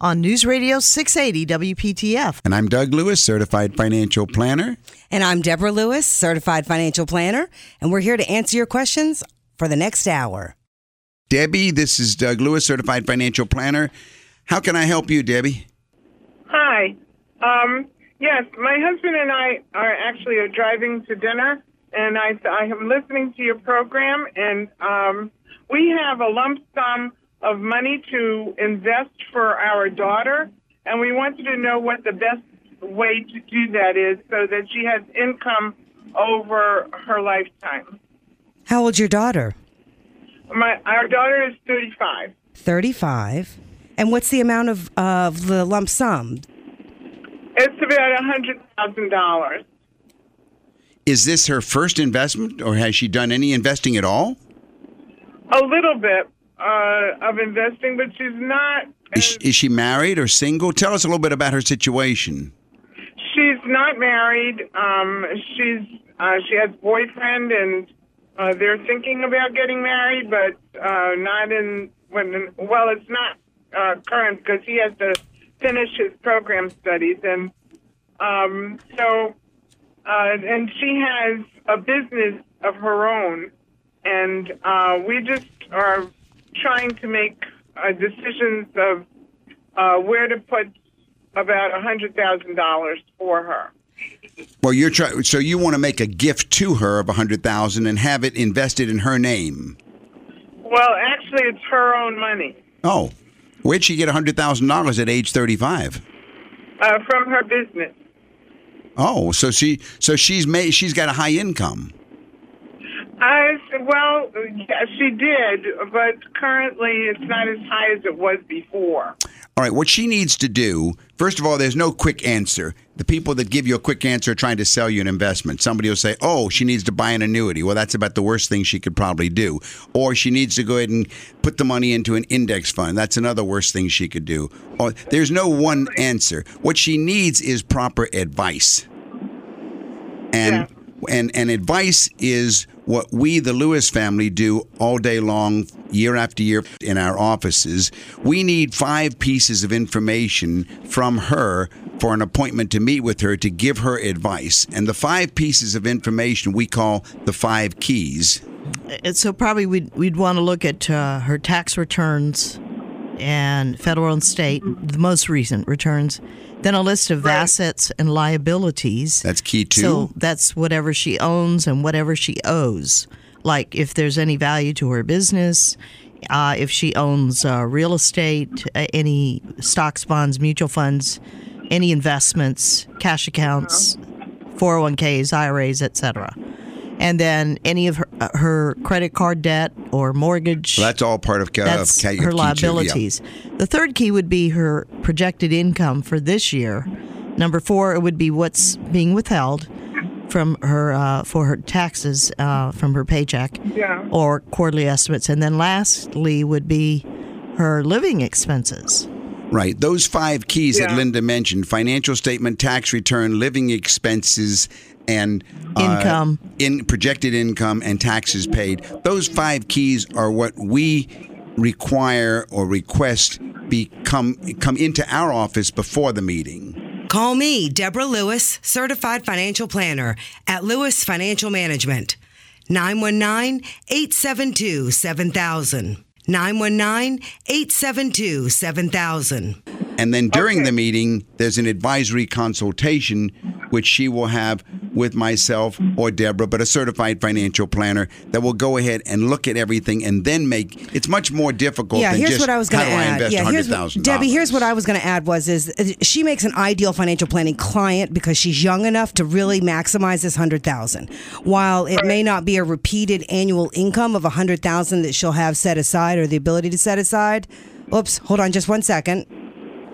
on News Radio 680 WPTF. And I'm Doug Lewis, certified financial planner. And I'm Deborah Lewis, certified financial planner, and we're here to answer your questions for the next hour. Debbie, this is Doug Lewis, certified financial planner. How can I help you, Debbie? Hi. Um, yes, my husband and I are actually are driving to dinner, and I, I am listening to your program, and um, we have a lump sum of money to invest for our daughter, and we wanted to know what the best way to do that is so that she has income over her lifetime. How old's your daughter? My our daughter is 35. 35. And what's the amount of, of the lump sum? It's about a hundred thousand dollars. Is this her first investment, or has she done any investing at all? A little bit uh, of investing, but she's not. Is she, is she married or single? Tell us a little bit about her situation. She's not married. Um, she's uh, she has boyfriend, and uh, they're thinking about getting married, but uh, not in when. Well, it's not uh, current because he has to finish his program studies, and um, so uh, and she has a business of her own, and uh, we just are trying to make uh, decisions of uh, where to put about a hundred thousand dollars for her. Well, you're trying. So you want to make a gift to her of a hundred thousand and have it invested in her name. Well, actually, it's her own money Oh, where'd she get a hundred thousand dollars at age thirty-five? uh, from her business. Oh, so she so she's made she's got a high income. I well, yeah, she did, but currently it's not as high as it was before. All right, what she needs to do, first of all, there's no quick answer. The people that give you a quick answer are trying to sell you an investment. Somebody will say, oh, she needs to buy an annuity. Well, that's about the worst thing she could probably do. Or she needs to go ahead and put the money into an index fund. That's another worst thing she could do. Or, there's no one answer. What she needs is proper advice. And and and advice is what we the Lewis family do all day long year after year in our offices we need five pieces of information from her for an appointment to meet with her to give her advice and the five pieces of information we call the five keys so probably we'd, we'd want to look at uh, her tax returns and federal and state, the most recent returns. Then a list of assets and liabilities. that's key too So that's whatever she owns and whatever she owes. Like if there's any value to her business, uh, if she owns uh, real estate, uh, any stocks, bonds, mutual funds, any investments, cash accounts, 401ks, IRAs, etc. And then any of her, uh, her credit card debt or mortgage. So that's all part of, ca- That's of ca- her key two, yeah. liabilities. The third key would be her projected income for this year. Number four, it would be what's being withheld from her uh, for her taxes uh, from her paycheck Yeah. or quarterly estimates, and then lastly would be her living expenses. Right. Those five keys that Linda mentioned financial statement, tax return, living expenses, and uh, Income. in projected income and taxes paid. Those five keys are what we require or request become come into our office before the meeting. Call me, Deborah Lewis, certified financial planner at Lewis Financial Management. 919 872 7000. 919 872 7000. And then during Okay. the meeting, there's an advisory consultation which she will have with myself or Deborah, but a certified financial planner that will go ahead and look at everything and then make. It's much more difficult. Yeah, than here's just what I was going to how do I add. invest yeah, here's $100,000? Debbie, here's what I was going to add was is uh, she makes an ideal financial planning client because she's young enough to really maximize this hundred thousand. While it may not be a repeated annual income of a hundred thousand that she'll have set aside or the ability to set aside. Oops, hold on just one second.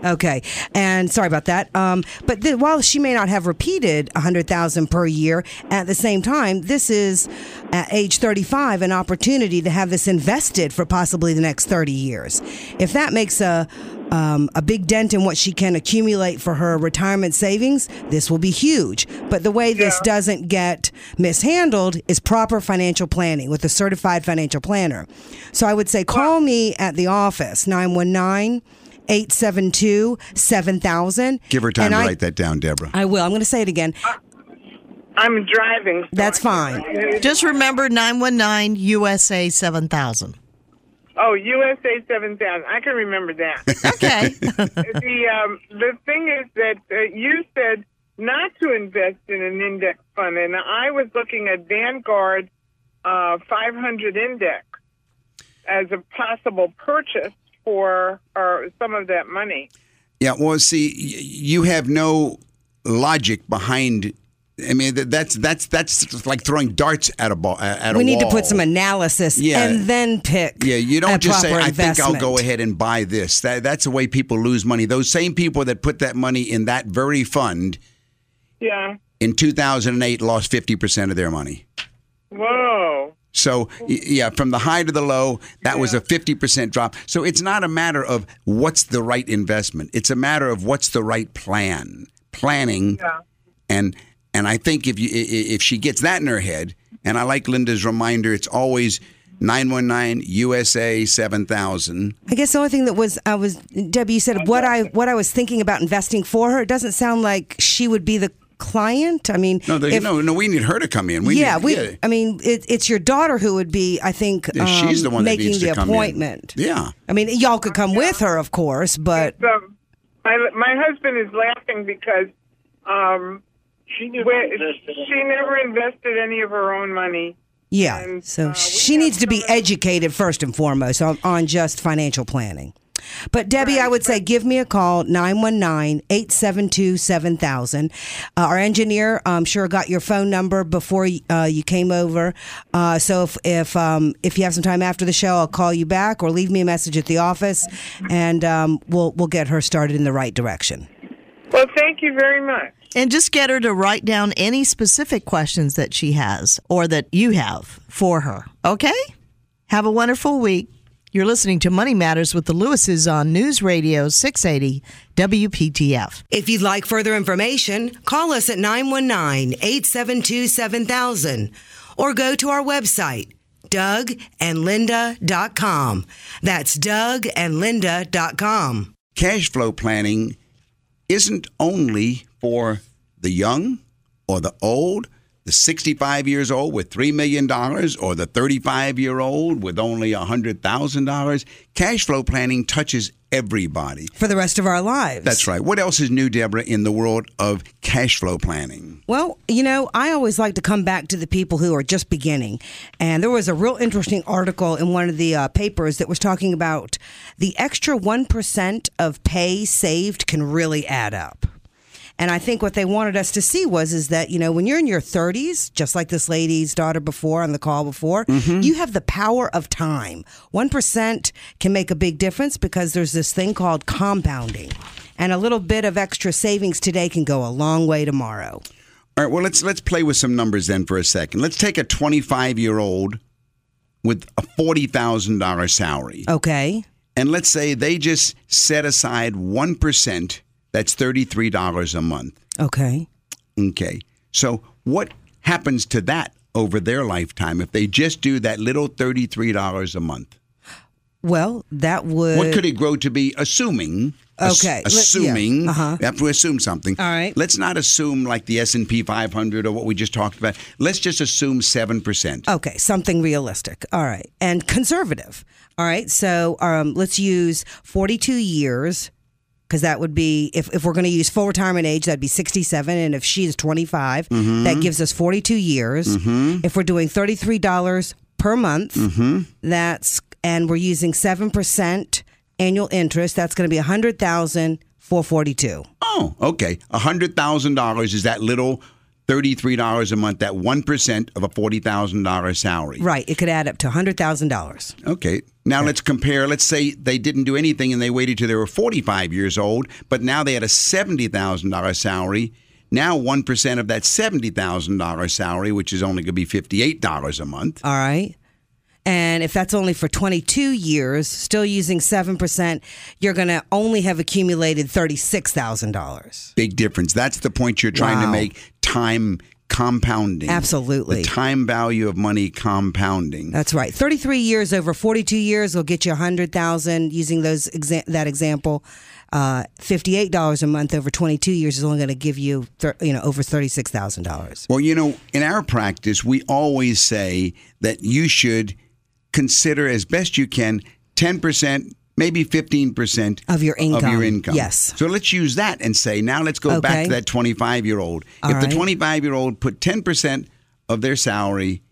Okay, and sorry about that. Um, but th- while she may not have repeated a hundred thousand per year, at the same time, this is at age thirty-five an opportunity to have this invested for possibly the next thirty years. If that makes a um, a big dent in what she can accumulate for her retirement savings, this will be huge. But the way this doesn't get mishandled is proper financial planning with a certified financial planner. So I would say call me at the office 919 872 7000. Give her time And to I- write that down, Deborah. I will. I'm going to say it again. I'm driving. so That's fine. Just remember 919 USA 7000. Oh, USA 7000. I can remember that. Okay. the um, the thing is that uh, you said not to invest in an index fund, and I was looking at Vanguard uh, 500 index as a possible purchase for uh, some of that money. Yeah, well, see, you have no logic behind. I mean, that's that's that's like throwing darts at a ball. At a We need to put some analysis Yeah. and then pick. Yeah, you don't a just say, proper "I think I'll go ahead and buy this." That, that's the way people lose money. Those same people that put that money in that very fund Yeah. in 2008 lost 50 percent of their money. Whoa. So yeah, from the high to the low, that was a 50% drop. So it's not a matter of what's the right investment. It's a matter of what's the right plan. Planning Yeah. and and I think if you i- i- if she gets that in her head, and I like Linda's reminder, it's always 919 USA 7000. I guess the only thing that was I was Debbie. You said what I what I was thinking about investing for her. It doesn't sound like she would be the client. I mean, No, the, if- no, no, we need her to come in. We yeah, need, we. yeah. I mean, it, it's your daughter who would be. I think Yeah, she's um, the one that making needs the to come in. appointment. Yeah. I mean, y'all could come with her, of course, but So my my husband is laughing because um, She never where- invested she never invested any of her own money. yeah. And, So uh, she needs to be educated first and foremost on, on just financial planning. But Debbie, I would say give me a call 919-872-7000. Uh, our engineer, I'm sure got your phone number before uh, you came over. Uh, so if if um, if you have some time after the show, I'll call you back or leave me a message at the office, and um, we'll we'll get her started in the right direction. Well, thank you very much. And just get her to write down any specific questions that she has or that you have for her. Okay? Have a wonderful week. You're listening to Money Matters with the Lewises on News Radio 680 WPTF. If you'd like further information, call us at 919 872 7000 or go to our website, dougandlinda.com. That's dougandlinda.com. cash flow planning isn't only for the young or the old, the 65 years old with $3 million or the 35 year old with only $100,000. Cash flow planning touches everybody. For the rest of our lives. That's right. What else is new, Deborah, in the world of cash flow planning? Well, you know, I always like to come back to the people who are just beginning. And there was a real interesting article in one of the uh, papers that was talking about the extra 1% of pay saved can really add up. And I think what they wanted us to see was is that you know when you're in your 30s, just like this lady's daughter before on the call before, mm-hmm. you have the power of time. One percent can make a big difference because there's this thing called compounding, and a little bit of extra savings today can go a long way tomorrow. All right, well, let's let's play with some numbers then for a second. Let's take a 25 year old with a $40,000 salary. Okay. And let's say they just set aside 1%, that's $33 a month. Okay. Okay. So what happens to that over their lifetime if they just do that little $33 a month? Well, that would. What could it grow to be, assuming? ass- Okay, yeah, assuming uh-huh. we have to assume something. All right. Let's not assume like the S and P 500 or what we just talked about. Let's just assume seven percent. Okay, something realistic. All right. And conservative. All right. So um, let's use 42 years because that would be if, if we're going to use full retirement age that'd be 67 and if she is 25 Mm-hmm. that gives us 42 years if we're doing $33 per month Mm-hmm. that's and we're using 7% annual interest that's going to be 100000 442 Oh, okay. A hundred thousand dollars is that little thirty-three dollars a month, that one percent of a forty thousand dollar salary. right it could add up to $100000 Okay. Now let's compare. Let's say they didn't do anything and they waited till they were forty-five years old, but now they had a seventy thousand dollar salary. Now one percent of that seventy thousand dollar salary, which is only going to be fifty-eight dollars a month. All right. And if that's only for 22 years, still using 7%, you're going to only have accumulated $36,000. Big difference. That's the point you're trying to make. Time compounding. Absolutely. The time value of money compounding. That's right. 33 years over 42 years will get you 100,000 using those exa- that example. Uh, $58 a month over 22 years is only going to give you thir- you know over $36,000. Well, you know, in our practice, we always say that you should consider as best you can 10%, maybe 15% Of your income. Of your income. Yes. So let's use that and say, now let's go back to that 25 year old. If the 25 year old put 10% of their salary,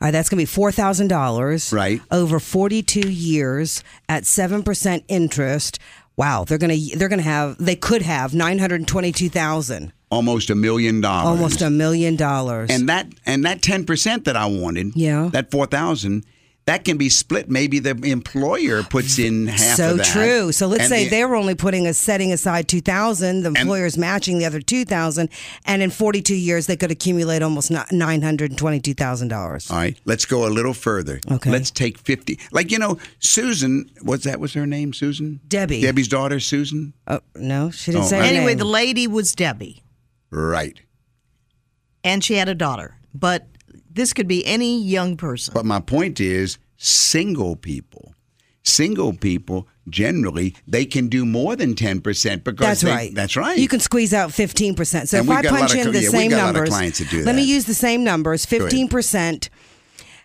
All right, that's going to be $4,000 Right. over 42 years at 7% interest. Wow, they're going to they're going to have they could have 922,000. almost a million dollars. Almost a million dollars. And that and that 10% that I wanted, Yeah. that 4,000, that can be split. Maybe the employer puts in half so of that. true. So let's And say the- they were only putting a setting aside 2000, the employer's matching the other 2000, and in 42 years they could accumulate almost ni- $922,000. All right, let's go a little further. Okay. Let's take 50. Like, you know, Susan, what's that was her name? Susan? Debbie. Debbie's daughter, Susan? Oh, no, she didn't Oh, say her Anyway, name. the lady was Debbie, Right. and she had a daughter. But this could be any young person. But my point is single people. Single people generally they can do more than 10% because That's they- right. That's right. You can squeeze out 15%. So And if I got a lot punch of in the yeah, same a lot of numbers, clients that do let me use the same numbers. 15%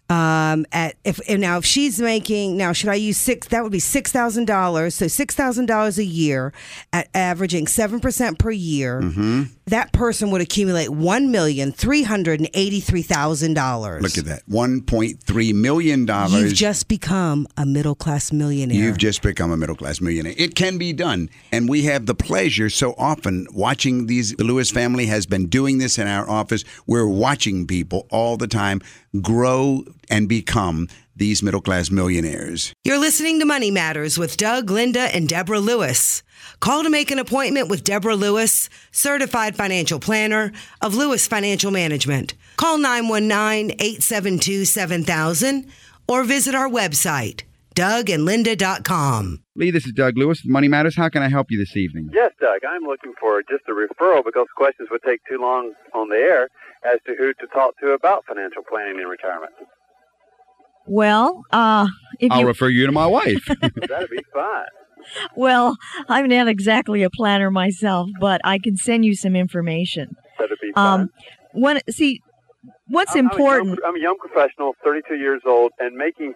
um, at if and now if she's making now should I use six that would be six thousand dollars so six thousand dollars a year at averaging seven percent per year Mm-hmm. that person would accumulate one million three hundred and eighty three thousand dollars. Look at that. 1.3 million dollars. You've just become a middle class millionaire. You've just become a middle class millionaire. It can be done. And we have the pleasure so often watching these. The Lewis family has been doing this in our office. We're watching people all the time grow and become these middle class millionaires. You're listening to Money Matters with Doug, Linda, and Deborah Lewis. Call to make an appointment with Deborah Lewis, certified financial planner of Lewis Financial Management. Call 919 872 7000 or visit our website, dougandlinda.com. Lee, this is Doug Lewis with Money Matters. How can I help you this evening? Yes, Doug. I'm looking for just a referral because questions would take too long on the air as to who to talk to about financial planning in retirement. Well, uh, if I'll you, refer you to my wife. That'd be fine. well, I'm not exactly a planner myself, but I can send you some information. That'd be fine. Um, one, see, what's I'm- important? I'm a, young, I'm a young professional, 32 years old, and making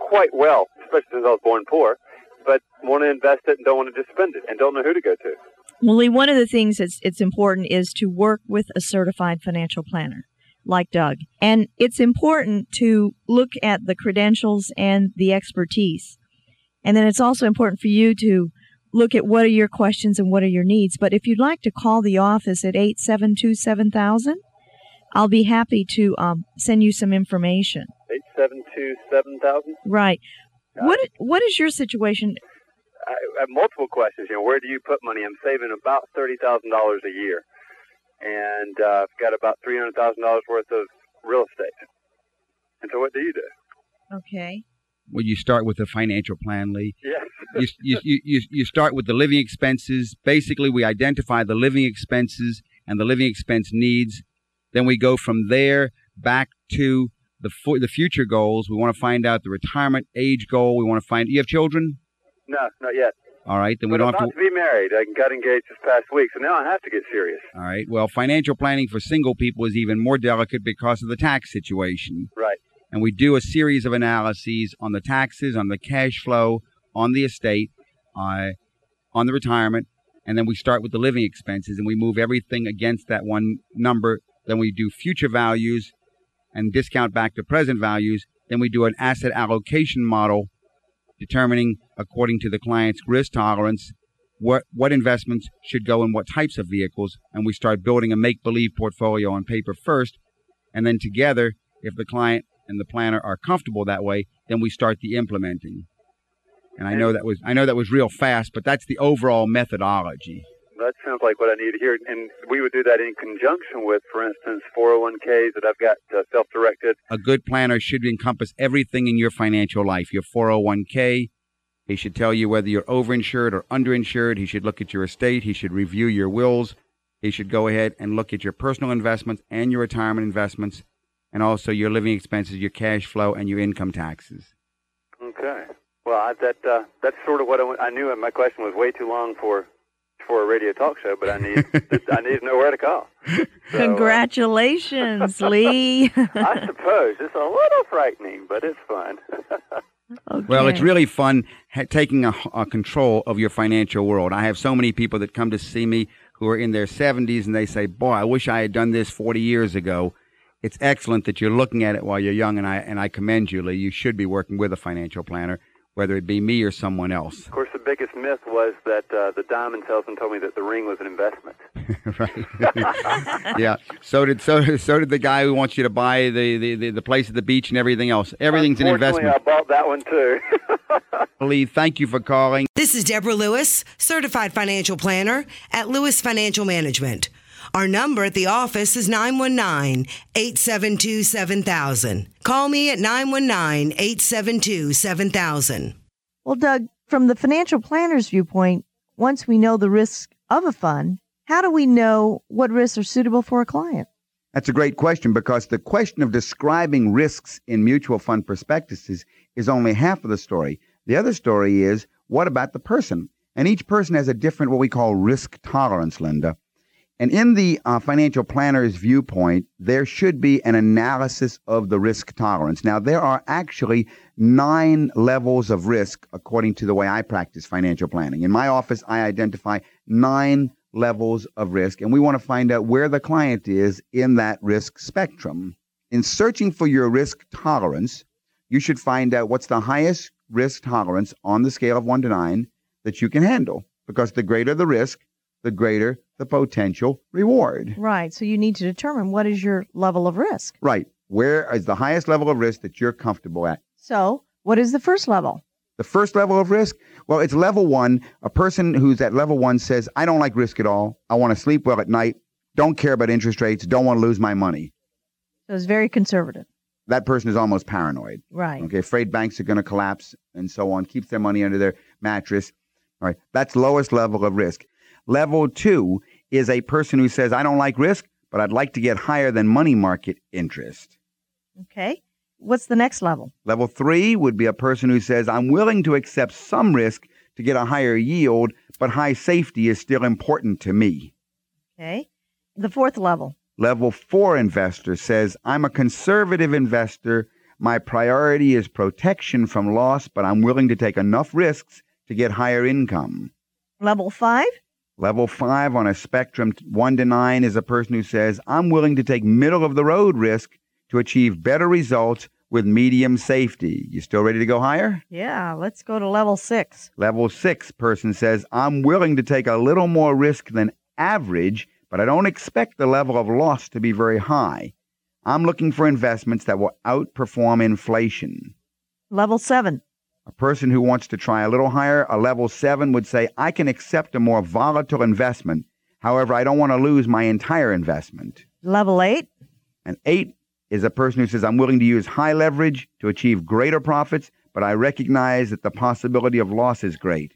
quite well, especially since I was born poor, but want to invest it and don't want to just spend it and don't know who to go to. Well, Lee, one of the things that's it's important is to work with a certified financial planner like Doug. And it's important to look at the credentials and the expertise. And then it's also important for you to look at what are your questions and what are your needs. But if you'd like to call the office at 872 7000, I'll be happy to um, send you some information. 872 7000. Right. What What is your situation? I I have multiple questions. You know, where do you put money? I'm saving about thirty thousand dollars a year, and uh, I've got about three hundred thousand dollars worth of real estate. And so, what do you do? Okay. well, you start with a financial plan, Lee. Yes. You, you, you, you, you start with the living expenses. Basically, we identify the living expenses and the living expense needs. Then we go from there back to the fu- the future goals. We want to find out the retirement age goal. We want to find. You have children? no, not yet. All right. Then we But I'm have to. to be married. I got engaged this past week, so now I have to get serious. All right. Well, financial planning for single people is even more delicate because of the tax situation. Right. and we do a series of analyses on the taxes, on the cash flow, on the estate, uh, on the retirement, and then we start with the living expenses and we move everything against that one number. Then we do future values and discount back to present values. Then we do an asset allocation model determining according to the client's risk tolerance what what investments should go in what types of vehicles and we start building a make believe portfolio on paper first and then together if the client and the planner are comfortable that way then we start the implementing and I know that was I know that was real fast, but that's the overall methodology. That sounds like what I need to hear. And we would do that in conjunction with, for instance, 401ks that I've got uh, self directed. A good planner should encompass everything in your financial life your 401k. He should tell you whether you're overinsured or underinsured. He should look at your estate. He should review your wills. He should go ahead and look at your personal investments and your retirement investments, and also your living expenses, your cash flow, and your income taxes. Okay. Well, I, that uh, that's sort of what I, I knew. My question was way too long for for a radio talk show, but I need I need to know where to call. So, Congratulations, uh, Lee. I suppose it's a little frightening, but it's fun. okay. Well, it's really fun ha- taking a, a control of your financial world. I have so many people that come to see me who are in their 70s and they say, "Boy, I wish I had done this 40 years ago." It's excellent that you're looking at it while you're young, and I and I commend you, Lee. You should be working with a financial planner whether it be me or someone else. Of course, the biggest myth was that uh, the diamond salesman told me that the ring was an investment. right. yeah. So did so so did the guy who wants you to buy the, the, the, the place at the beach and everything else. Everything's an investment. I bought that one too. Lee, thank you for calling. This is Deborah Lewis, certified financial planner at Lewis Financial Management. Our number at the office is 919 872 7000. Call me at 919 872 7000. Well, Doug, from the financial planner's viewpoint, once we know the risk of a fund, how do we know what risks are suitable for a client? That's a great question because the question of describing risks in mutual fund prospectuses is only half of the story. The other story is what about the person? And each person has a different, what we call risk tolerance, Linda. And in the uh, financial planner's viewpoint, there should be an analysis of the risk tolerance. Now, there are actually nine levels of risk according to the way I practice financial planning. In my office, I identify nine levels of risk, and we want to find out where the client is in that risk spectrum. In searching for your risk tolerance, you should find out what's the highest risk tolerance on the scale of one to nine that you can handle, because the greater the risk, the greater the potential reward. Right. So you need to determine what is your level of risk. Right. Where is the highest level of risk that you're comfortable at? So, what is the first level? The first level of risk? Well, it's level one. A person who's at level one says, I don't like risk at all. I want to sleep well at night, don't care about interest rates, don't want to lose my money. So it's very conservative. That person is almost paranoid. Right. Okay, afraid banks are going to collapse and so on, keeps their money under their mattress. All right, that's lowest level of risk. Level two is a person who says, I don't like risk, but I'd like to get higher than money market interest. Okay. What's the next level? Level three would be a person who says, I'm willing to accept some risk to get a higher yield, but high safety is still important to me. Okay. The fourth level. Level four investor says, I'm a conservative investor. My priority is protection from loss, but I'm willing to take enough risks to get higher income. Level five? Level five on a spectrum, one to nine, is a person who says, I'm willing to take middle of the road risk to achieve better results with medium safety. You still ready to go higher? Yeah, let's go to level six. Level six person says, I'm willing to take a little more risk than average, but I don't expect the level of loss to be very high. I'm looking for investments that will outperform inflation. Level seven. A person who wants to try a little higher, a level seven, would say, I can accept a more volatile investment. However, I don't want to lose my entire investment. Level eight. An eight is a person who says, I'm willing to use high leverage to achieve greater profits, but I recognize that the possibility of loss is great.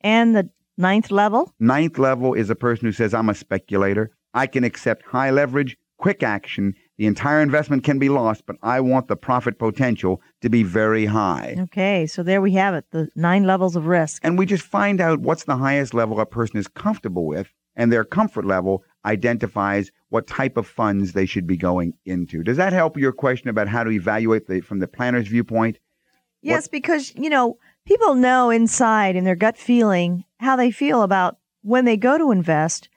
And the ninth level? Ninth level is a person who says, I'm a speculator. I can accept high leverage, quick action, the entire investment can be lost, but I want the profit potential to be very high. Okay, so there we have it the nine levels of risk. And we just find out what's the highest level a person is comfortable with, and their comfort level identifies what type of funds they should be going into. Does that help your question about how to evaluate the, from the planner's viewpoint? Yes, what? because, you know, people know inside in their gut feeling how they feel about when they go to invest,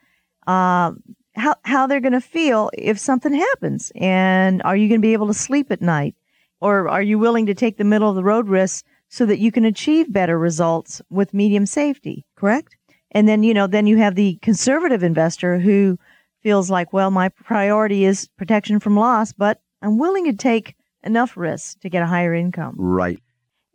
uh, how how they're going to feel if something happens, and are you going to be able to sleep at night, or are you willing to take the middle of the road risks so that you can achieve better results with medium safety? Correct. And then you know, then you have the conservative investor who feels like, well, my priority is protection from loss, but I'm willing to take enough risks to get a higher income. Right.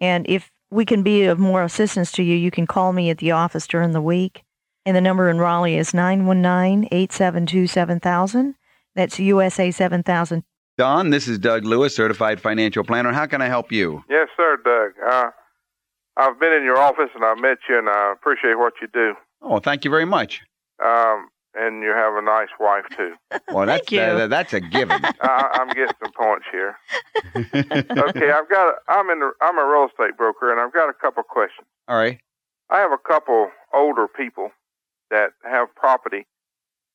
And if we can be of more assistance to you, you can call me at the office during the week. And the number in Raleigh is 919 872 7000. That's USA 7000. Don, this is Doug Lewis, certified financial planner. How can I help you? Yes, sir, Doug. Uh, I've been in your office and I've met you, and I appreciate what you do. Oh, thank you very much. Um, and you have a nice wife too. Well, that's you. uh, that's a given. I, I'm getting some points here. Okay, I've got. A, I'm in. The, I'm a real estate broker, and I've got a couple questions. All right. I have a couple older people that have property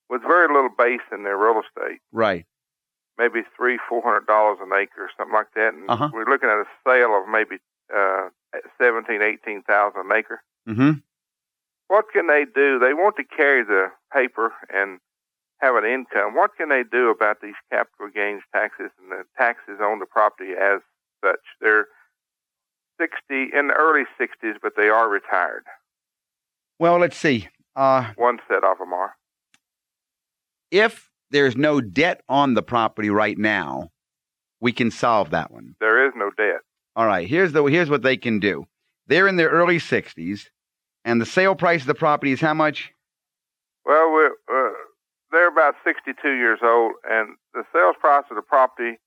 with very little base in their real estate, Right. maybe three, four hundred dollars an acre, or something like that. And Uh-huh. we're looking at a sale of maybe uh, seventeen, eighteen thousand an acre. Mm-hmm. what can they do? They want to carry the paper and have an income. What can they do about these capital gains taxes and the taxes on the property as such? They're 60 in the early 60s, but they are retired. Well, let's see. Uh, One set of them if there's no debt on the property right now, we can solve that one. There is no debt. All right. Here's the here's what they can do. They're in their early 60s, and the sale price of the property is how much? Well, we're, uh, they're about 62 years old, and the sales price of the property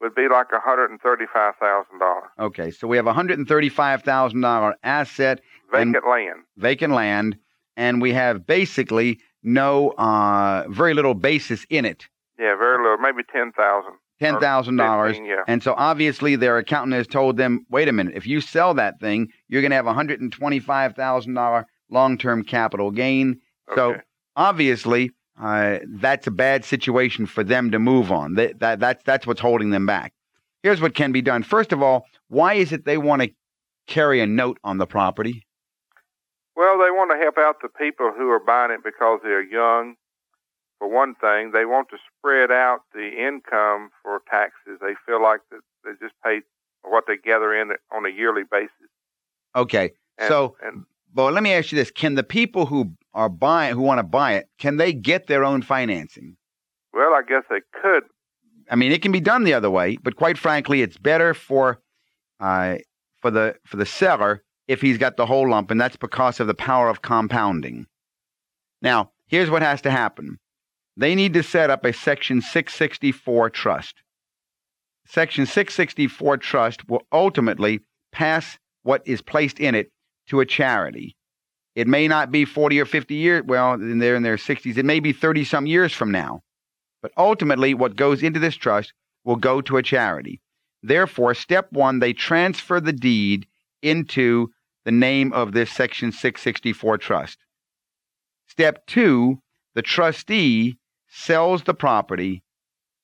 would be like $135,000 Okay, so we have hundred and thirty-five thousand dollar asset, And- vacant land. vacant land, and we have basically no, uh, very little basis in it. Yeah, very little, maybe 10,000. ten thousand dollars. 15, yeah. And so obviously their accountant has told them, wait a minute, if you sell that thing, you're going to have a hundred and twenty-five thousand dollar long-term capital gain. Okay. So obviously uh, that's a bad situation for them to move on. That, that that's that's what's holding them back. Here's what can be done. First of all, why is it they want to carry a note on the property? Well, they want to help out the people who are buying it because they're young. For one thing, they want to spread out the income for taxes. They feel like that they just pay what they gather in on a yearly basis. Okay, And, so and but let me ask you this: Can the people who are buying, who want to buy it, can they get their own financing? well, I guess they could. I mean, it can be done the other way, but quite frankly, it's better for uh, for the for the seller if he's got the whole lump, and that's because of the power of compounding. Now, here's what has to happen: they need to set up a Section 664 trust. Section 664 trust will ultimately pass what is placed in it to a charity. It may not be 40 or 50 years, well, they're in their 60s. It may be 30 some years from now. But ultimately, what goes into this trust will go to a charity. Therefore, step one, they transfer the deed into the name of this Section 664 trust. Step two, the trustee sells the property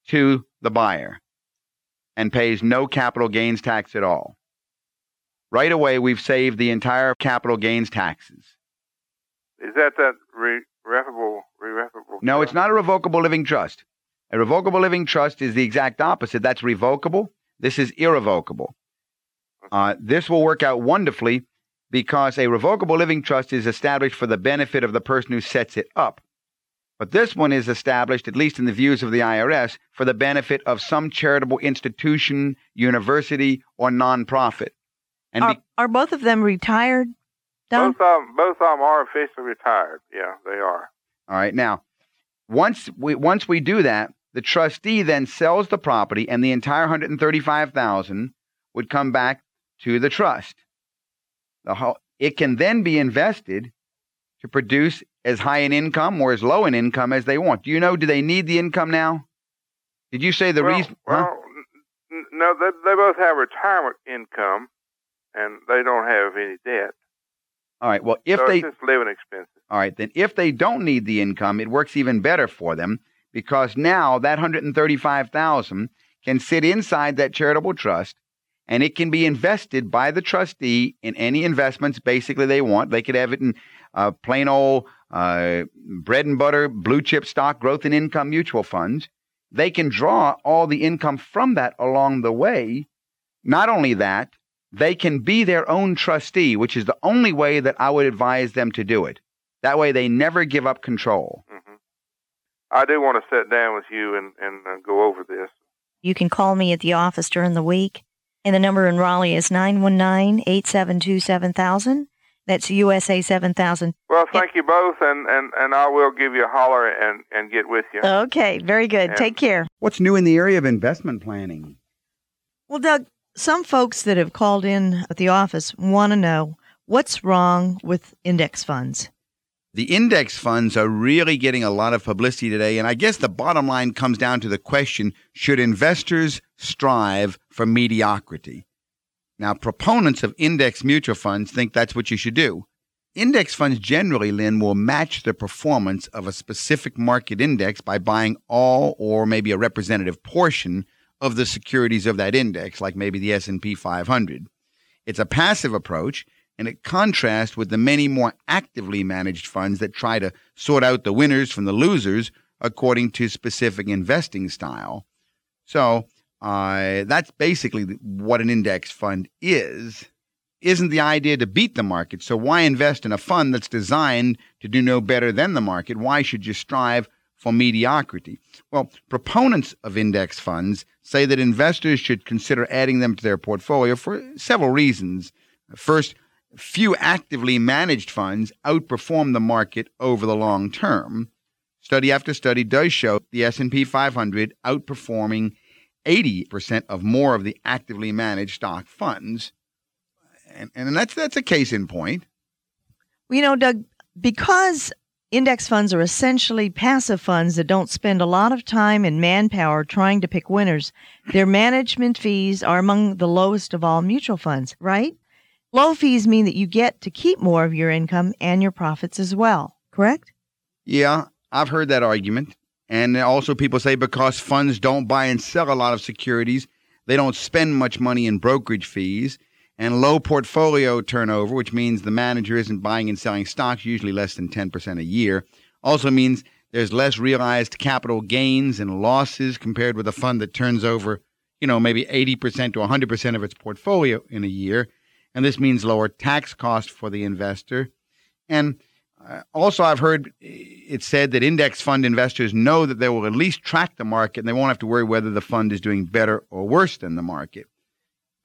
to the buyer and pays no capital gains tax at all. Right away, we've saved the entire capital gains taxes. Is that that re- refable, irrevocable? No, it's not a revocable living trust. A revocable living trust is the exact opposite. That's revocable. This is irrevocable. Uh, this will work out wonderfully because a revocable living trust is established for the benefit of the person who sets it up. But this one is established, at least in the views of the IRS, for the benefit of some charitable institution, university, or nonprofit. And Are, be- are both of them retired? Don? Both of them, both of them are officially retired. Yeah, they are. All right. Now, once we once we do that, the trustee then sells the property, and the entire hundred and thirty-five thousand would come back to the trust. The whole, it can then be invested to produce as high an income or as low an income as they want. Do you know? Do they need the income now? Did you say the well, reason? huh? Well, n- no, they, they both have retirement income, and they don't have any debt. All right. Well, if so they just living expenses. All right, then if they don't need the income, it works even better for them because now that 135,000 can sit inside that charitable trust and it can be invested by the trustee in any investments basically they want. They could have it in uh, plain old uh, bread and butter, blue chip stock, growth and income mutual funds, they can draw all the income from that along the way. Not only that, they can be their own trustee, which is the only way that I would advise them to do it. That way, they never give up control. hmm I do want to sit down with you and, and uh, go over this. You can call me at the office during the week, and the number in Raleigh is 919 872 7000. That's USA 7000. Well, thank you both, and, and, and I will give you a holler and, and get with you. Okay, very good. Yeah. Take care. What's new in the area of investment planning? Well, Doug, some folks that have called in at the office want to know what's wrong with index funds. The index funds are really getting a lot of publicity today, and I guess the bottom line comes down to the question should investors strive for mediocrity? Now, proponents of index mutual funds think that's what you should do. Index funds generally, Lynn, will match the performance of a specific market index by buying all or maybe a representative portion of the securities of that index, like maybe the S&P 500. It's a passive approach, and it contrasts with the many more actively managed funds that try to sort out the winners from the losers according to specific investing style. So, uh, that's basically what an index fund is. Isn't the idea to beat the market? So, why invest in a fund that's designed to do no better than the market? Why should you strive for mediocrity? Well, proponents of index funds say that investors should consider adding them to their portfolio for several reasons. First, few actively managed funds outperform the market over the long term. Study after study does show the S&P 500 outperforming 80% of more of the actively managed stock funds. And, and that's that's a case in point. You know, Doug, because index funds are essentially passive funds that don't spend a lot of time and manpower trying to pick winners, their management fees are among the lowest of all mutual funds, right? Low fees mean that you get to keep more of your income and your profits as well, correct? Yeah, I've heard that argument. And also, people say because funds don't buy and sell a lot of securities, they don't spend much money in brokerage fees and low portfolio turnover, which means the manager isn't buying and selling stocks, usually less than 10% a year, also means there's less realized capital gains and losses compared with a fund that turns over, you know, maybe 80% to 100% of its portfolio in a year. And this means lower tax cost for the investor. And uh, also, I've heard it said that index fund investors know that they will at least track the market and they won't have to worry whether the fund is doing better or worse than the market.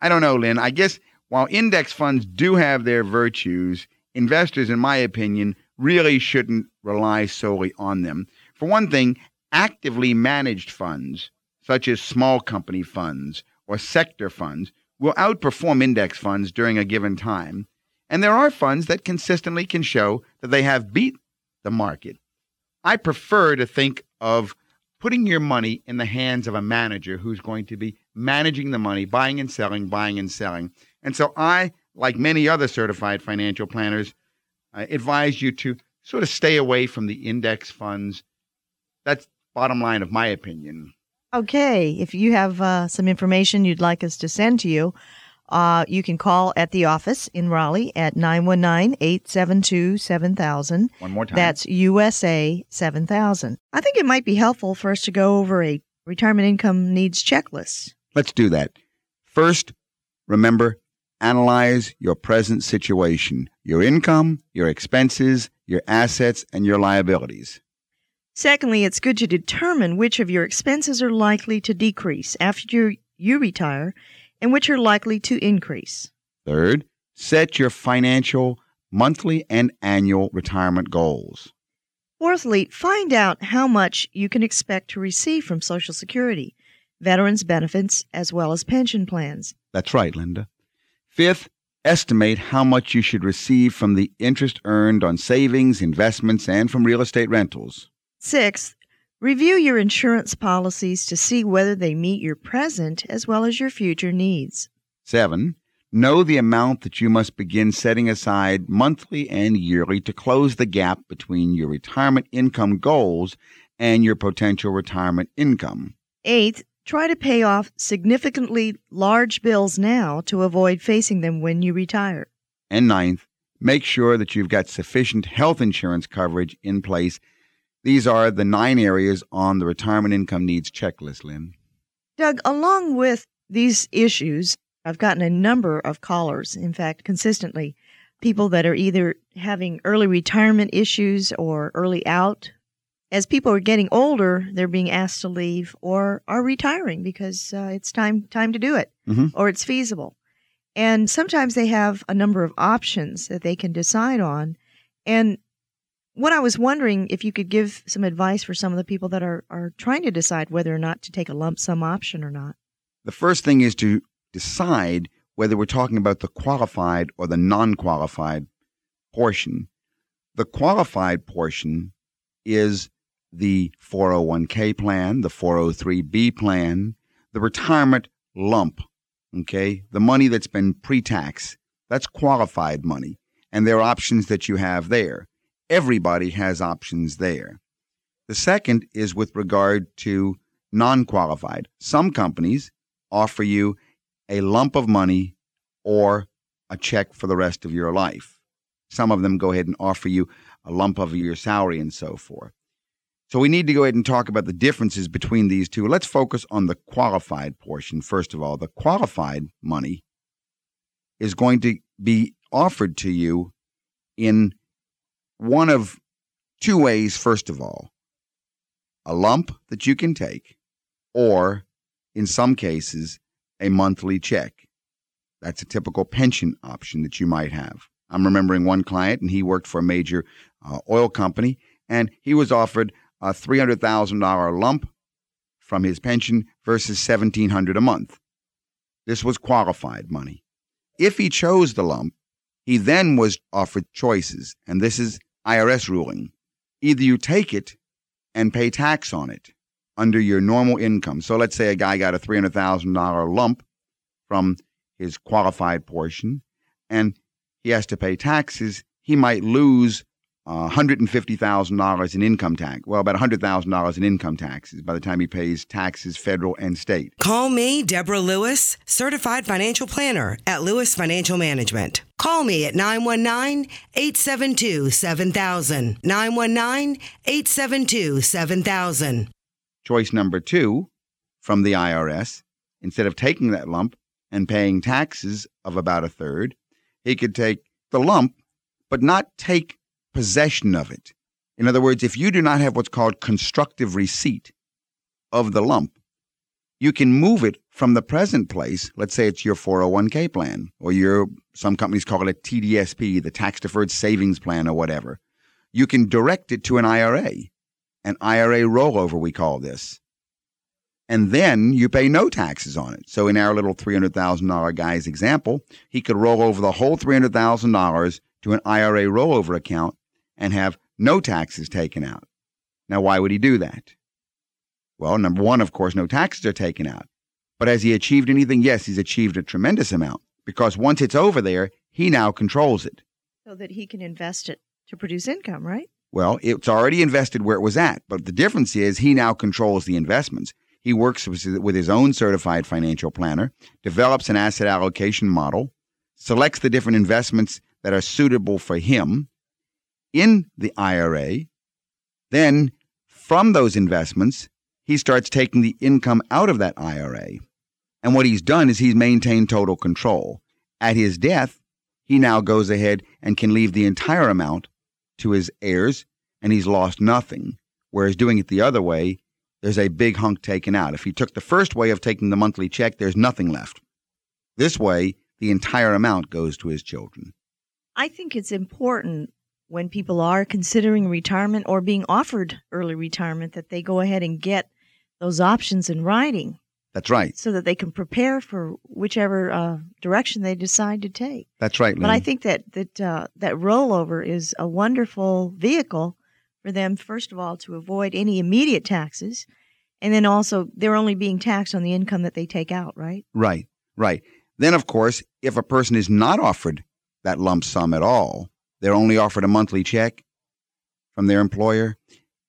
I don't know, Lynn. I guess while index funds do have their virtues, investors, in my opinion, really shouldn't rely solely on them. For one thing, actively managed funds, such as small company funds or sector funds, will outperform index funds during a given time. And there are funds that consistently can show that they have beat the market. I prefer to think of putting your money in the hands of a manager who's going to be managing the money, buying and selling, buying and selling. And so I, like many other certified financial planners, uh, advise you to sort of stay away from the index funds. That's bottom line of my opinion. Okay, if you have uh, some information you'd like us to send to you, uh, you can call at the office in Raleigh at 919 872 7000. One more time. That's USA 7000. I think it might be helpful for us to go over a retirement income needs checklist. Let's do that. First, remember, analyze your present situation, your income, your expenses, your assets, and your liabilities. Secondly, it's good to determine which of your expenses are likely to decrease after you, you retire and which are likely to increase. Third, set your financial monthly and annual retirement goals. Fourthly, find out how much you can expect to receive from Social Security, veterans benefits, as well as pension plans. That's right, Linda. Fifth, estimate how much you should receive from the interest earned on savings, investments, and from real estate rentals. Sixth, review your insurance policies to see whether they meet your present as well as your future needs. Seven, know the amount that you must begin setting aside monthly and yearly to close the gap between your retirement income goals and your potential retirement income. Eighth, try to pay off significantly large bills now to avoid facing them when you retire. And ninth, make sure that you've got sufficient health insurance coverage in place. These are the nine areas on the retirement income needs checklist, Lynn. Doug, along with these issues, I've gotten a number of callers, in fact, consistently, people that are either having early retirement issues or early out. As people are getting older, they're being asked to leave or are retiring because uh, it's time time to do it Mhm. or it's feasible. And sometimes they have a number of options that they can decide on. And what I was wondering if you could give some advice for some of the people that are, are trying to decide whether or not to take a lump sum option or not. The first thing is to decide whether we're talking about the qualified or the non qualified portion. The qualified portion is the 401k plan, the 403b plan, the retirement lump, okay? The money that's been pre tax. That's qualified money. And there are options that you have there. Everybody has options there. The second is with regard to non qualified. Some companies offer you a lump of money or a check for the rest of your life. Some of them go ahead and offer you a lump of your salary and so forth. So we need to go ahead and talk about the differences between these two. Let's focus on the qualified portion first of all. The qualified money is going to be offered to you in one of two ways, first of all a lump that you can take, or in some cases, a monthly check. That's a typical pension option that you might have. I'm remembering one client, and he worked for a major uh, oil company, and he was offered a $300,000 lump from his pension versus 1,700 a month. This was qualified money. If he chose the lump, he then was offered choices, and this is IRS ruling. Either you take it and pay tax on it under your normal income. So let's say a guy got a $300,000 lump from his qualified portion and he has to pay taxes. He might lose uh, $150,000 in income tax. Well, about $100,000 in income taxes by the time he pays taxes, federal and state. Call me, Deborah Lewis, certified financial planner at Lewis Financial Management. Call me at 919 872 7000. 919 872 7000. Choice number two from the IRS, instead of taking that lump and paying taxes of about a third, he could take the lump, but not take possession of it. In other words, if you do not have what's called constructive receipt of the lump, you can move it from the present place. Let's say it's your 401k plan, or your, some companies call it TDSP, the tax deferred savings plan, or whatever. You can direct it to an IRA, an IRA rollover, we call this. And then you pay no taxes on it. So in our little $300,000 guy's example, he could roll over the whole $300,000 to an IRA rollover account and have no taxes taken out. Now, why would he do that? Well, number one, of course, no taxes are taken out. But has he achieved anything? Yes, he's achieved a tremendous amount because once it's over there, he now controls it. So that he can invest it to produce income, right? Well, it's already invested where it was at, but the difference is he now controls the investments. He works with with his own certified financial planner, develops an asset allocation model, selects the different investments that are suitable for him in the IRA. Then, from those investments, he starts taking the income out of that IRA. And what he's done is he's maintained total control. At his death, he now goes ahead and can leave the entire amount to his heirs, and he's lost nothing. Whereas doing it the other way, there's a big hunk taken out. If he took the first way of taking the monthly check, there's nothing left. This way, the entire amount goes to his children. I think it's important when people are considering retirement or being offered early retirement that they go ahead and get those options in writing That's right. so that they can prepare for whichever uh, direction they decide to take. That's right, Lynn. But I think that that uh, that rollover is a wonderful vehicle for them. First of all, to avoid any immediate taxes, and then also they're only being taxed on the income that they take out. Right? Right, right. Then, of course, if a person is not offered that lump sum at all, they're only offered a monthly check from their employer.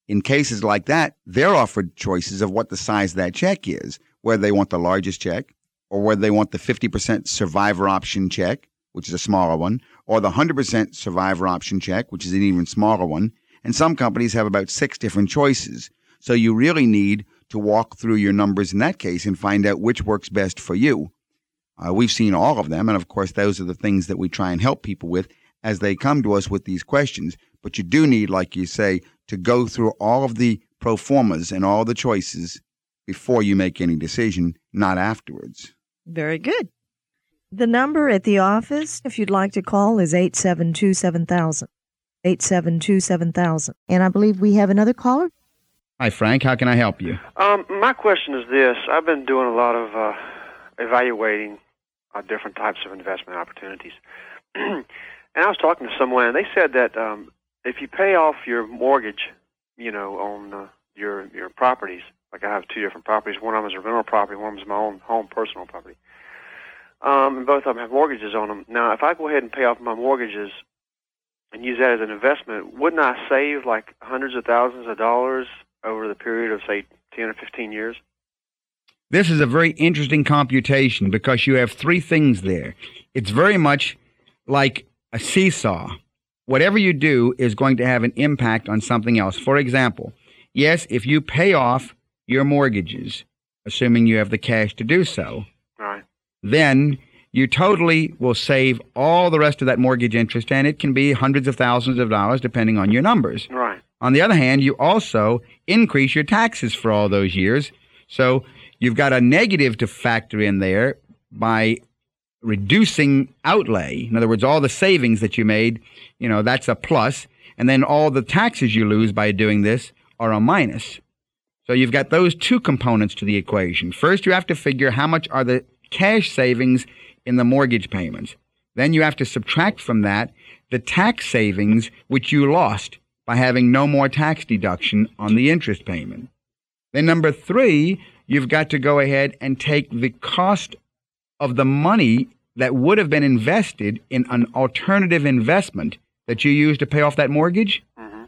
In cases like that, they're offered choices of what the size of that check is, whether they want the largest check or whether they want the 50% survivor option check which is a smaller one, or the 100% survivor option check, which is an even smaller one. And some companies have about six different choices. So you really need to walk through your numbers in that case and find out which works best for you. Uh, we've seen all of them. And of course, those are the things that we try and help people with as they come to us with these questions. But you do need, like you say, to go through all of the pro formas and all the choices before you make any decision, not afterwards. Very good. The number at the office, if you'd like to call, is 872 7000. 872 7000. And I believe we have another caller. Hi, Frank. How can I help you? Um, my question is this: I've been doing a lot of uh, evaluating uh, different types of investment opportunities, and I was talking to someone, and they said that um, if you pay off your mortgage, you know, on uh, your your properties, like I have two different properties. One of them is a rental property, one of them is my own home personal property. Um, and both of them have mortgages on them. Now, if I go ahead and pay off my mortgages and use that as an investment, wouldn't I save like hundreds of thousands of dollars over the period of say 10 or 15 years? This is a very interesting computation because you have three things there. It's very much like a seesaw. Whatever you do is going to have an impact on something else. For example, yes, if you pay off your mortgages, assuming you have the cash to do so, Right. then you totally will save all the rest of that mortgage interest, and it can be hundreds of thousands of dollars depending on your numbers. Right. On the other hand, you also increase your taxes for all those years. So you've got a negative to factor in there by reducing outlay. In other words, all the savings that you made, you know, that's a plus. And then all the taxes you lose by doing this are a minus. So you've got those two components to the equation. First, you have to figure how much are the cash savings in the mortgage payments. Then you have to subtract from that the tax savings which you lost by having no more tax deduction on the interest payment. Then number three, you've got to go ahead and take the cost of the money that would have been invested in an alternative investment that you used to pay off that mortgage. Uh-huh.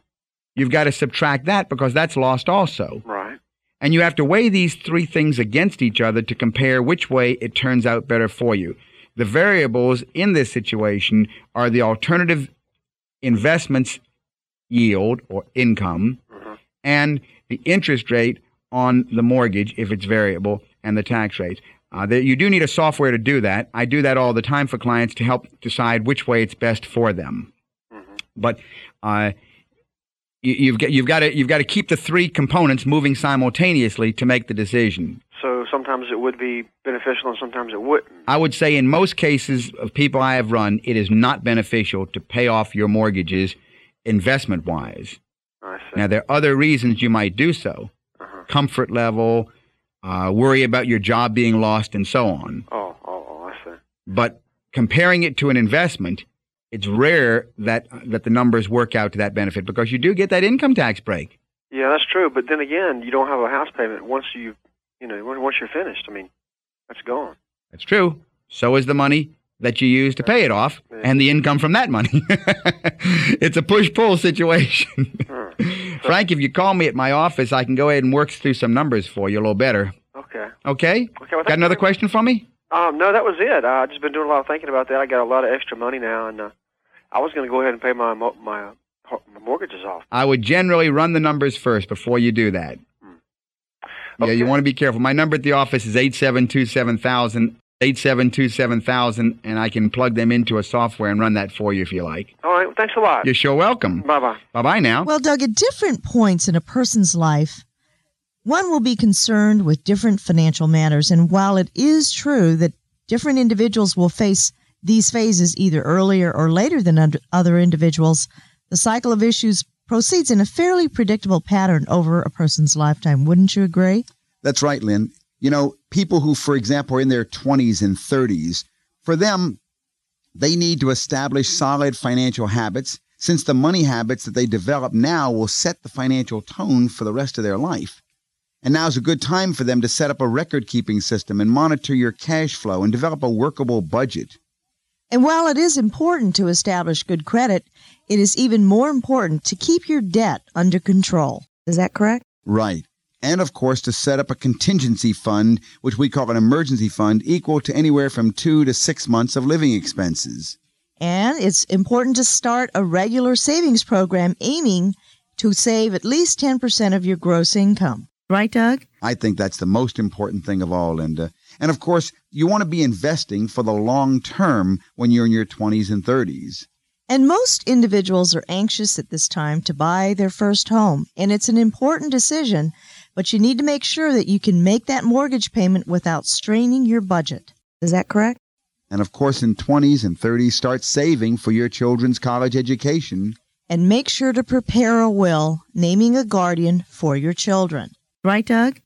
You've got to subtract that because that's lost also. Right. And you have to weigh these three things against each other to compare which way it turns out better for you. The variables in this situation are the alternative investments yield or income uh-huh. and the interest rate on the mortgage if it's variable and the tax rates. Uh, that you do need a software to do that. I do that all the time for clients to help decide which way it's best for them. But uh, you, you've got you've got to you've got to keep the three components moving simultaneously to make the decision. So sometimes it would be beneficial and sometimes it wouldn't. I would say in most cases of people I have run, it is not beneficial to pay off your mortgages investment wise. Now there are other reasons you might do so: comfort level, uh, worry about your job being lost, and so on. Oh, oh, oh, I see. But comparing it to an investment, it's rare that that the numbers work out to that benefit because you do get that income tax break. Yeah, that's true. But then again, you don't have a house payment once you, you know, once you're finished. I mean, that's gone. That's true. So is the money that you use to pay it off and the income from that money. it's a push pull situation. Frank, if you call me at my office, I can go ahead and work through some numbers for you a little better. Okay. Okay? Okay, well, Got another question for me? Um, no, that was it. Uh, I've just been doing a lot of thinking about that. I got a lot of extra money now, and uh, I was going to go ahead and pay my mo- my, uh, my mortgages off. I would generally run the numbers first before you do that. Yeah, you want to be careful. My number at the office is 872 7000, 872 7000, and I can plug them into a software and run that for you if you like. All right. Well, thanks a lot. You're sure welcome. Bye bye. Bye bye now. Well, Doug, at different points in a person's life, one will be concerned with different financial matters. And while it is true that different individuals will face these phases either earlier or later than other individuals, the cycle of issues proceeds in a fairly predictable pattern over a person's lifetime. Wouldn't you agree? That's right, Lynn. You know, people who, for example, are in their 20s and 30s, for them, they need to establish solid financial habits since the money habits that they develop now will set the financial tone for the rest of their life. And now is a good time for them to set up a record keeping system and monitor your cash flow and develop a workable budget. And while it is important to establish good credit, it is even more important to keep your debt under control. Is that correct? Right. And of course to set up a contingency fund, which we call an emergency fund, equal to anywhere from two to six months of living expenses. And it's important to start a regular savings program aiming to save at least 10% of your gross income. Right, Doug? I think that's the most important thing of all, Linda. And of course, you want to be investing for the long term when you're in your 20s and 30s. And most individuals are anxious at this time to buy their first home, and it's an important decision, but you need to make sure that you can make that mortgage payment without straining your budget. Is that correct? And of course, in 20s and 30s, start saving for your children's college education. And make sure to prepare a will naming a guardian for your children. Right, Doug?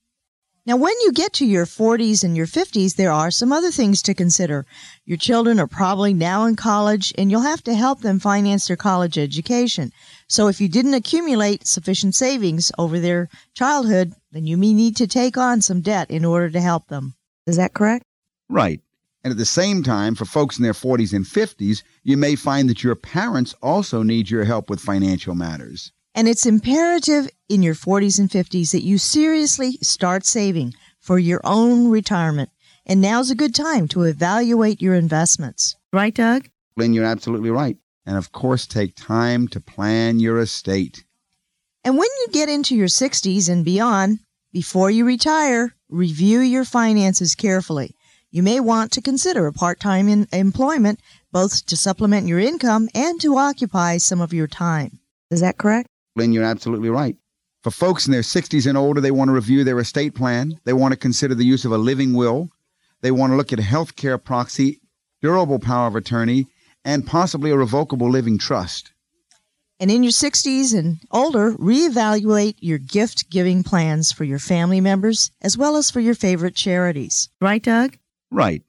Now, when you get to your 40s and your 50s, there are some other things to consider. Your children are probably now in college, and you'll have to help them finance their college education. So, if you didn't accumulate sufficient savings over their childhood, then you may need to take on some debt in order to help them. Is that correct? Right. And at the same time, for folks in their 40s and 50s, you may find that your parents also need your help with financial matters. And it's imperative in your 40s and 50s that you seriously start saving for your own retirement. And now's a good time to evaluate your investments. Right, Doug? Lynn, you're absolutely right. And of course, take time to plan your estate. And when you get into your 60s and beyond, before you retire, review your finances carefully. You may want to consider a part time employment, both to supplement your income and to occupy some of your time. Is that correct? Lynn, you're absolutely right. For folks in their 60s and older, they want to review their estate plan. They want to consider the use of a living will. They want to look at a health care proxy, durable power of attorney, and possibly a revocable living trust. And in your 60s and older, reevaluate your gift giving plans for your family members as well as for your favorite charities. Right, Doug? Right.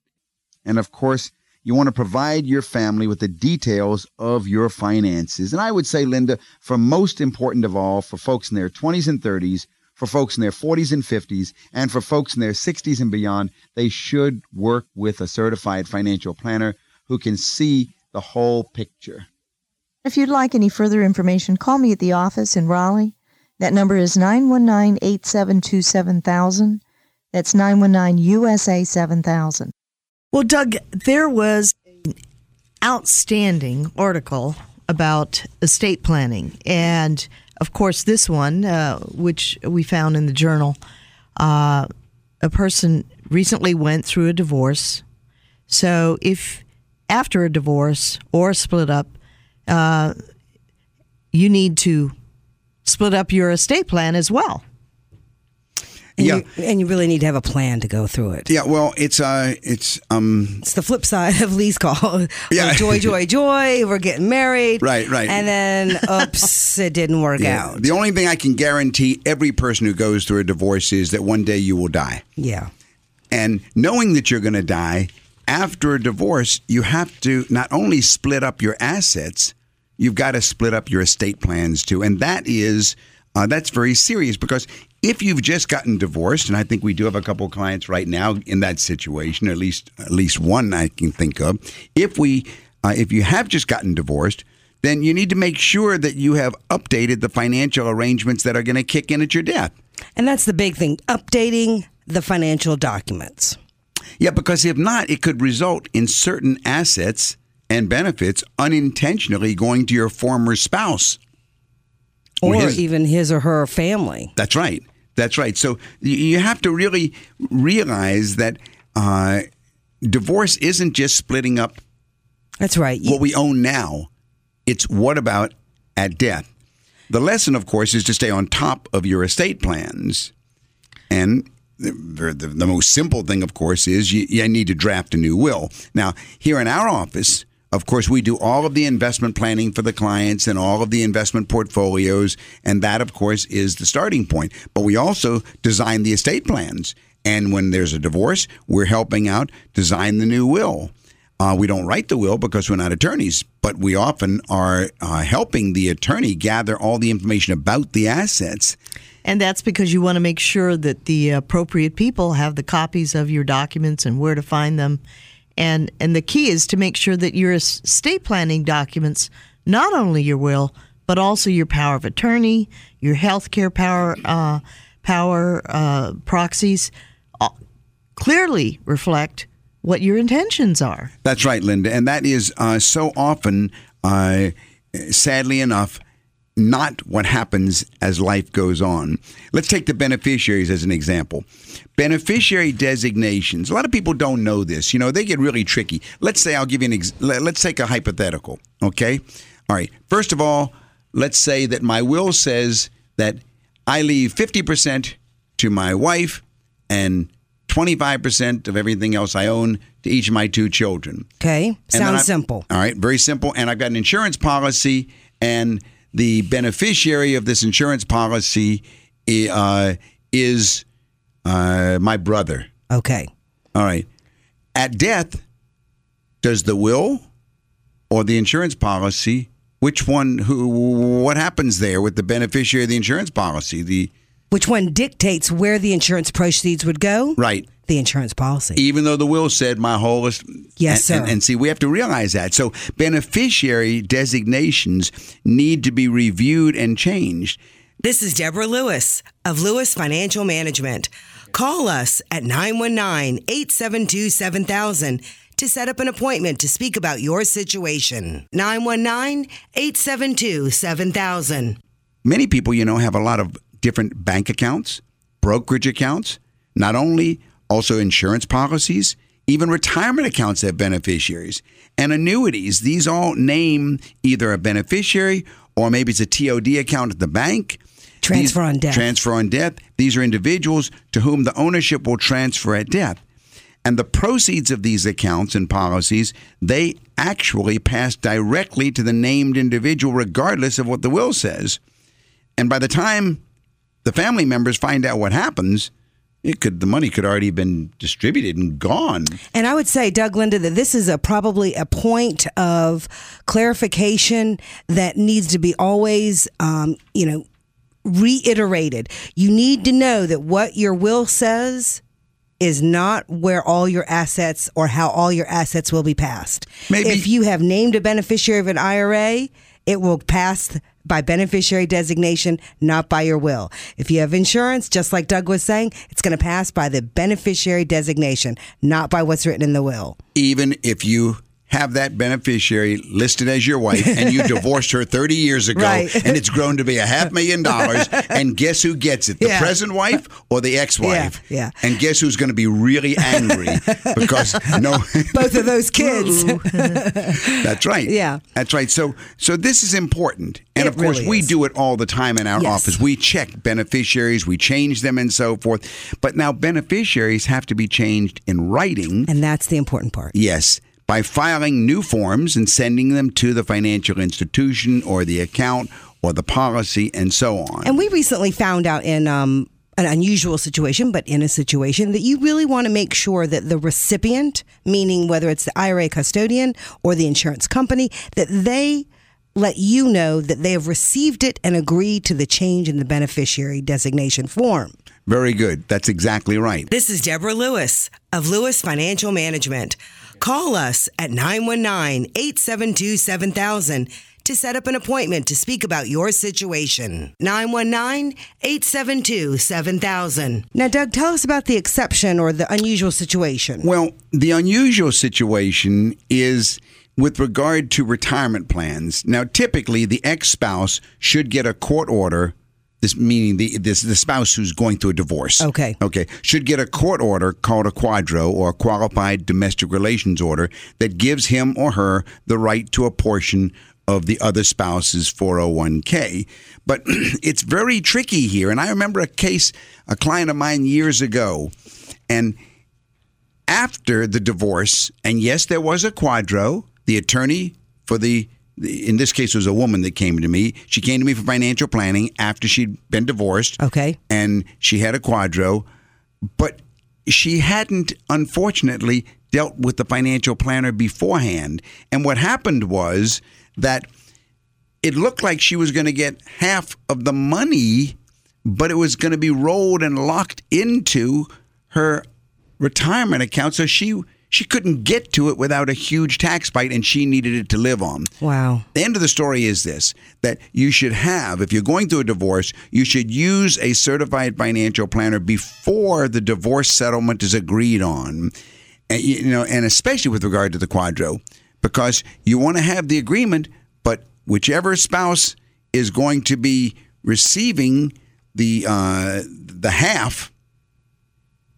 And of course, you want to provide your family with the details of your finances. And I would say, Linda, for most important of all, for folks in their 20s and 30s, for folks in their 40s and 50s, and for folks in their 60s and beyond, they should work with a certified financial planner who can see the whole picture. If you'd like any further information, call me at the office in Raleigh. That number is 919 872 7000. That's 919 USA 7000. Well, Doug, there was an outstanding article about estate planning. And of course, this one, uh, which we found in the journal, uh, a person recently went through a divorce. So, if after a divorce or a split up, uh, you need to split up your estate plan as well. And Yeah. You, and you really need to have a plan to go through it. Yeah, well, it's uh, it's um, It's the flip side of Lee's call. Yeah. Like, joy, joy, joy. We're getting married. Right, right. And then, oops, it didn't work yeah. out. The only thing I can guarantee every person who goes through a divorce is that one day you will die. Yeah. And knowing that you're going to die after a divorce, you have to not only split up your assets, you've got to split up your estate plans too. And that is uh, that's very serious because if you've just gotten divorced, and I think we do have a couple of clients right now in that situation, at least at least one I can think of. If we uh, if you have just gotten divorced, then you need to make sure that you have updated the financial arrangements that are going to kick in at your death. And that's the big thing updating the financial documents. Yeah, because if not, it could result in certain assets and benefits unintentionally going to your former spouse. Or his- even his or her family. That's right. That's right. So you have to really realize that uh, divorce isn't just splitting up That's right. what we own now, it's what about at death. The lesson, of course, is to stay on top of your estate plans. And the, the, the most simple thing, of course, is you, you need to draft a new will. Now, here in our office, of course, we do all of the investment planning for the clients and all of the investment portfolios. And that, of course, is the starting point. But we also design the estate plans. And when there's a divorce, we're helping out design the new will. Uh, we don't write the will because we're not attorneys, but we often are uh, helping the attorney gather all the information about the assets. And that's because you want to make sure that the appropriate people have the copies of your documents and where to find them. And and the key is to make sure that your estate planning documents, not only your will, but also your power of attorney, your health care power uh, power uh, proxies uh, clearly reflect what your intentions are. That's right, Linda. And that is uh, so often, uh, sadly enough, not what happens as life goes on. Let's take the beneficiaries as an example. Beneficiary designations. A lot of people don't know this. You know, they get really tricky. Let's say I'll give you an ex- let's take a hypothetical, okay? All right. First of all, let's say that my will says that I leave 50% to my wife and 25% of everything else I own to each of my two children. Okay. Sounds simple. All right, very simple. And I've got an insurance policy, and the beneficiary of this insurance policy uh, is uh, my brother. Okay. All right. At death, does the will or the insurance policy? Which one? Who? What happens there with the beneficiary of the insurance policy? The Which one dictates where the insurance proceeds would go? right. The insurance policy. even though the will said my whole is Yes, and, and- sir. and see we have to realize that so beneficiary designations need to be reviewed and changed This is Deborah Lewis of Lewis Financial Management. Call us at 919 872 7000 to set up an appointment to speak about your situation. 919 872 7000. many people you know have a lot of different bank accounts brokerage accounts not only also insurance policies even retirement accounts have beneficiaries and annuities these all name either a beneficiary or maybe it's a TOD account at the bank Transfer on death. Transfer on death. These are individuals to whom the ownership will transfer at death. And the proceeds of these accounts and policies, they actually pass directly to the named individual, regardless of what the will says. And by the time the family members find out what happens, it could the money could already have been distributed and gone. And I would say, Doug Linda, that this is a probably a point of clarification that needs to be always, um, you know, reiterated. You need to know that what your will says is not where all your assets or how all your assets will be passed. Maybe- if you have named a beneficiary of an IRA, it will pass by beneficiary designation, not by your will. If you have insurance, just like Doug was saying, it's going to pass by the beneficiary designation, not by what's written in the will. Even if you have that beneficiary listed as your wife and you divorced her 30 years ago Right. and it's grown to be a half million dollars and guess who gets it the Yeah. present wife or the ex-wife Yeah, yeah. and guess who's going to be really angry because no Both of those kids. that's right Yeah. that's right so so this is important and It of course really we do it all the time in our Yes. office we check beneficiaries we change them and so forth but now beneficiaries have to be changed in writing and that's the important part. Yes, by filing new forms and sending them to the financial institution or the account or the policy and so on. And we recently found out in um, an unusual situation, but in a situation that you really want to make sure that the recipient, meaning whether it's the IRA custodian or the insurance company, that they let you know that they have received it and agreed to the change in the beneficiary designation form. Very good. That's exactly right. This is Deborah Lewis of Lewis Financial Management. Call us at 919 872 7000 to set up an appointment to speak about your situation. 919 872 7000. Now, Doug, tell us about the exception or the unusual situation. Well, the unusual situation is with regard to retirement plans. Now, typically, the ex spouse should get a court order. This meaning the this the spouse who's going through a divorce. Okay. Okay. Should get a court order called a quadro or a qualified domestic relations order that gives him or her the right to a portion of the other spouse's 401k. But it's very tricky here. And I remember a case, a client of mine years ago, and after the divorce, and yes, there was a quadro, the attorney for the in this case it was a woman that came to me. She came to me for financial planning after she'd been divorced. Okay. And she had a quadro, but she hadn't unfortunately dealt with the financial planner beforehand. And what happened was that it looked like she was going to get half of the money, but it was going to be rolled and locked into her retirement account. So she she couldn't get to it without a huge tax bite and she needed it to live on. Wow. The end of the story is this that you should have, if you're going through a divorce, you should use a certified financial planner before the divorce settlement is agreed on. And, you know, and especially with regard to the quadro, because you want to have the agreement, but whichever spouse is going to be receiving the uh, the half,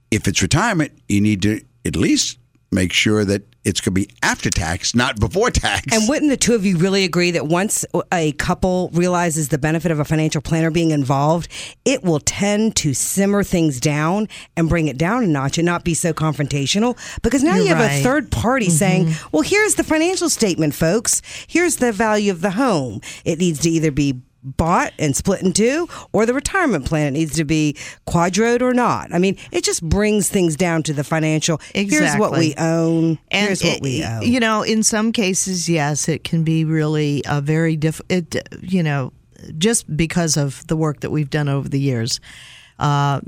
if it's retirement, you need to at least make sure that it's going to be after tax, not before tax. And wouldn't the two of you really agree that once a couple realizes the benefit of a financial planner being involved, it will tend to simmer things down and bring it down a notch and not be so confrontational? Because now You're you have right. a third party mm-hmm. saying, well, here's the financial statement, folks. Here's the value of the home. It needs to either be bought and split in two or the retirement plan it needs to be quadroed or not i mean it just brings things down to the financial here's what we own And here's what it- we owe You know, in some cases, yes, it can be really a very diff. It, you know, just because of the work that we've done over the years, uh,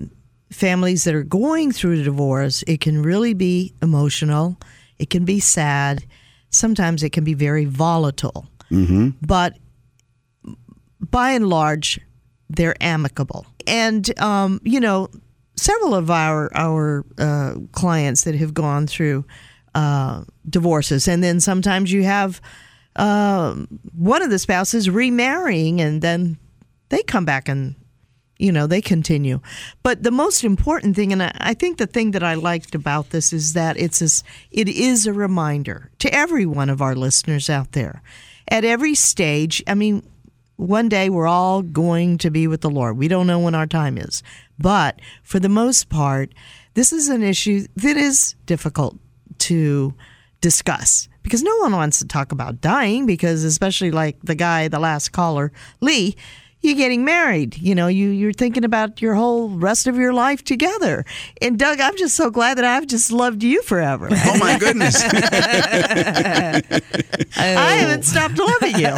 families that are going through a divorce, it can really be emotional. It can be sad. Sometimes it can be very volatile. Mm-hmm. But by and large, they're amicable. And um, you know, several of our our uh, clients that have gone through uh, divorces, and then sometimes you have um one of the spouses remarrying, and then they come back and you know they continue. But the most important thing, and I, I think the thing that I liked about this is that it's a, it is a reminder to every one of our listeners out there, at every stage. I mean, one day we're all going to be with the Lord. We don't know when our time is. But for the most part, this is an issue that is difficult to discuss because no one wants to talk about dying because especially like the guy the last caller Lee you're getting married you know you you're thinking about your whole rest of your life together and Doug I'm just so glad that I've just loved you forever oh my goodness. I haven't stopped loving you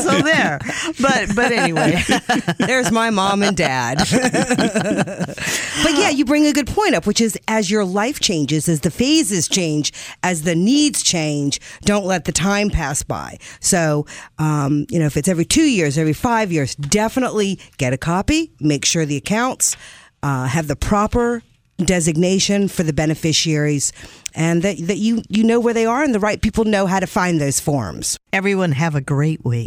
so there but but anyway There's my mom and dad. but yeah, you bring a good point up, which is as your life changes, as the phases change, as the needs change, don't let the time pass by. So, um, you know, if it's every two years, every five years, definitely get a copy, make sure the accounts uh, have the proper designation for the beneficiaries and that, that you, you know where they are and the right people know how to find those forms. everyone have a great week